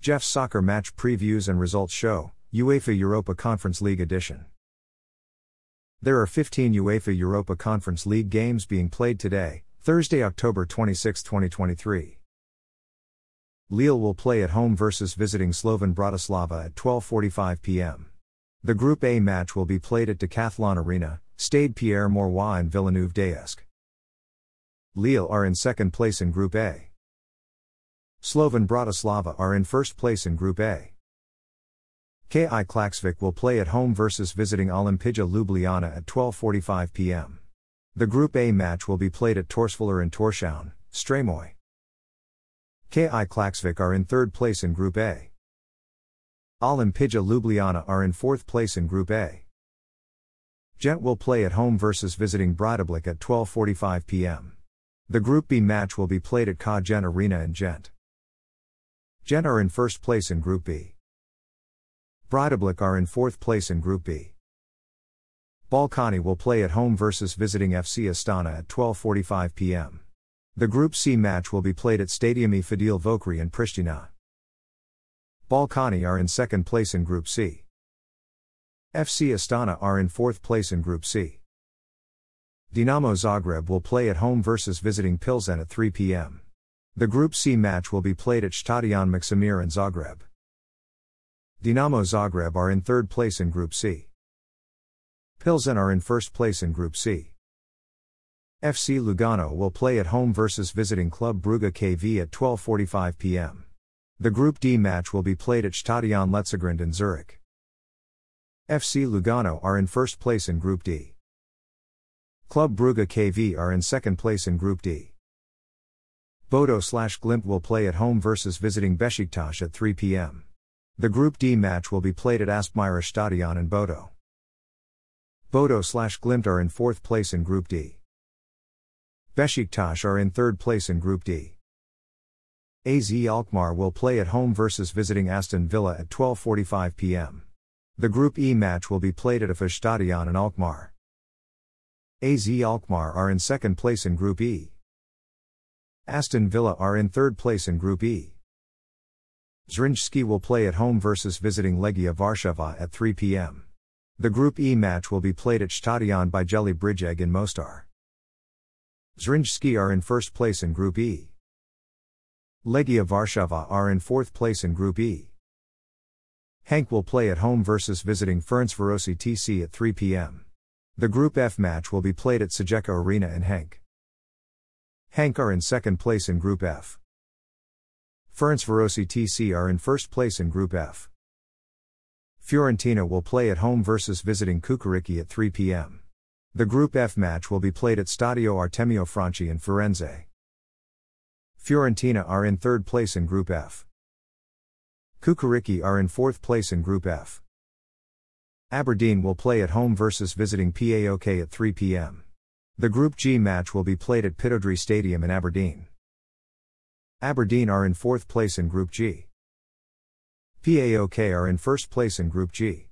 Jeff's Soccer Match Previews and Results Show, UEFA Europa Conference League Edition. There are 15 UEFA Europa Conference League games being played today, Thursday, October 26, 2023. Lille will play at home versus visiting Slovan Bratislava at 12:45 p.m. The Group A match will be played at Decathlon Arena, Stade Pierre Mauroy and Villeneuve d'Ascq. Lille are in second place in Group A. Slovan Bratislava are in first place in Group A. KI Klaksvik will play at home versus visiting Olimpija Ljubljana at 12:45 p.m. The Group A match will be played at Torsvollur in Torshavn, Streymoy. KI Klaksvik are in third place in Group A. Olimpija Ljubljana are in fourth place in Group A. Gent will play at home versus visiting Breidablik at 12:45 p.m. The Group B match will be played at Ka Arena in Gent. Gent are in first place in Group B. Breidablik are in fourth place in Group B. Ballkani will play at home versus visiting FC Astana at 12:45 p.m. The Group C match will be played at Stadium E Fadil Vokri in Pristina. Ballkani are in second place in Group C. FC Astana are in fourth place in Group C. Dinamo Zagreb will play at home versus visiting Pilsen at 3 p.m. The Group C match will be played at Stadion Maksimir in Zagreb. Dinamo Zagreb are in third place in Group C. Pilsen are in first place in Group C. FC Lugano will play at home versus visiting Club Brugge KV at 12:45 p.m. The Group D match will be played at Stadion Letzigrund in Zurich. FC Lugano are in first place in Group D. Club Brugge KV are in second place in Group D. Bodo slash Glimt will play at home versus visiting Besiktas at 3 p.m. The Group D match will be played at Aspmyra Stadion in Bodo. Bodo slash Glimt are in fourth place in Group D. Besiktas are in third place in Group D. AZ Alkmaar will play at home versus visiting Aston Villa at 12:45 p.m. The Group E match will be played at AFAS Stadion in Alkmaar. AZ Alkmaar are in second place in Group E. Aston Villa are in third place in Group E. Zrinjski will play at home versus visiting Legia Warsaw at 3 p.m. The Group E match will be played at Stadion Bijeli Brijeg in Mostar. Zrinjski are in first place in Group E. Legia Warsaw are in fourth place in Group E. Genk will play at home versus visiting Ferencvarosi TC at 3 p.m. The Group F match will be played at Cegeka Arena in Genk. Genk are in second place in Group F. Ferencvarosi TC are in first place in Group F. Fiorentina will play at home versus visiting Cukaricki at 3 p.m. The Group F match will be played at Stadio Artemio Franchi in Firenze. Fiorentina are in third place in Group F. Cukaricki are in fourth place in Group F. Aberdeen will play at home versus visiting PAOK at 3 p.m. The Group G match will be played at Pittodrie Stadium in Aberdeen. Aberdeen are in fourth place in Group G. PAOK are in first place in Group G.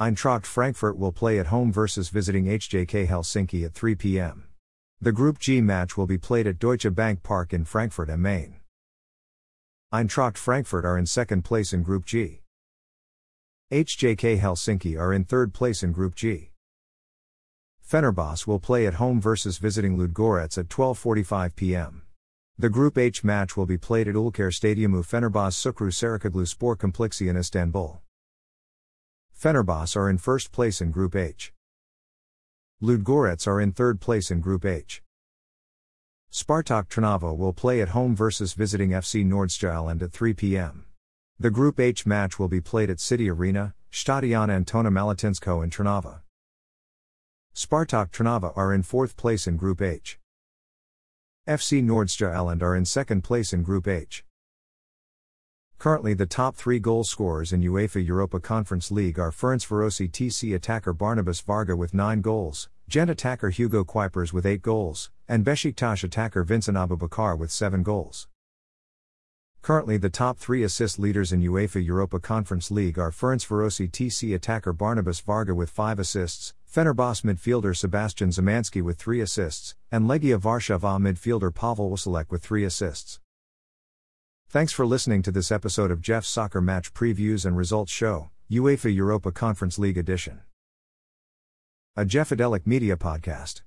Eintracht Frankfurt will play at home versus visiting HJK Helsinki at 3 p.m. The Group G match will be played at Deutsche Bank Park in Frankfurt am Main. Eintracht Frankfurt are in second place in Group G. HJK Helsinki are in third place in Group G. Fenerbahce will play at home versus visiting Ludogorets at 12:45 p.m. The Group H match will be played at Ulker Stadium u Fenerbahce Sukru Saracoglu Spor Kompleksi in Istanbul. Fenerbahce are in first place in Group H. Ludogorets are in third place in Group H. Spartak Trnava will play at home versus visiting FC Nordsjælland at 3 p.m. The Group H match will be played at City Arena, Stadion Antona Malatinskeho in Trnava. Spartak Trnava are in fourth place in Group H. FC Nordsjælland are in second place in Group H. Currently, the top three goal scorers in UEFA Europa Conference League are Ferencvarosi TC attacker Barnabas Varga with 9 goals, Gent attacker Hugo Cuypers with 8 goals, and Besiktas attacker Vincent Aboubakar with 7 goals. Currently, the top three assist leaders in UEFA Europa Conference League are Ferencvarosi TC attacker Barnabas Varga with 5 assists, Fenerbahce midfielder Sebastian Szymanski with 3 assists, and Legia Warsaw midfielder Pavel Wszolek with 3 assists. Thanks for listening to this episode of Jeff's Soccer Match Previews and Results Show, UEFA Europa Conference League Edition. A Jeffadelic Media Podcast.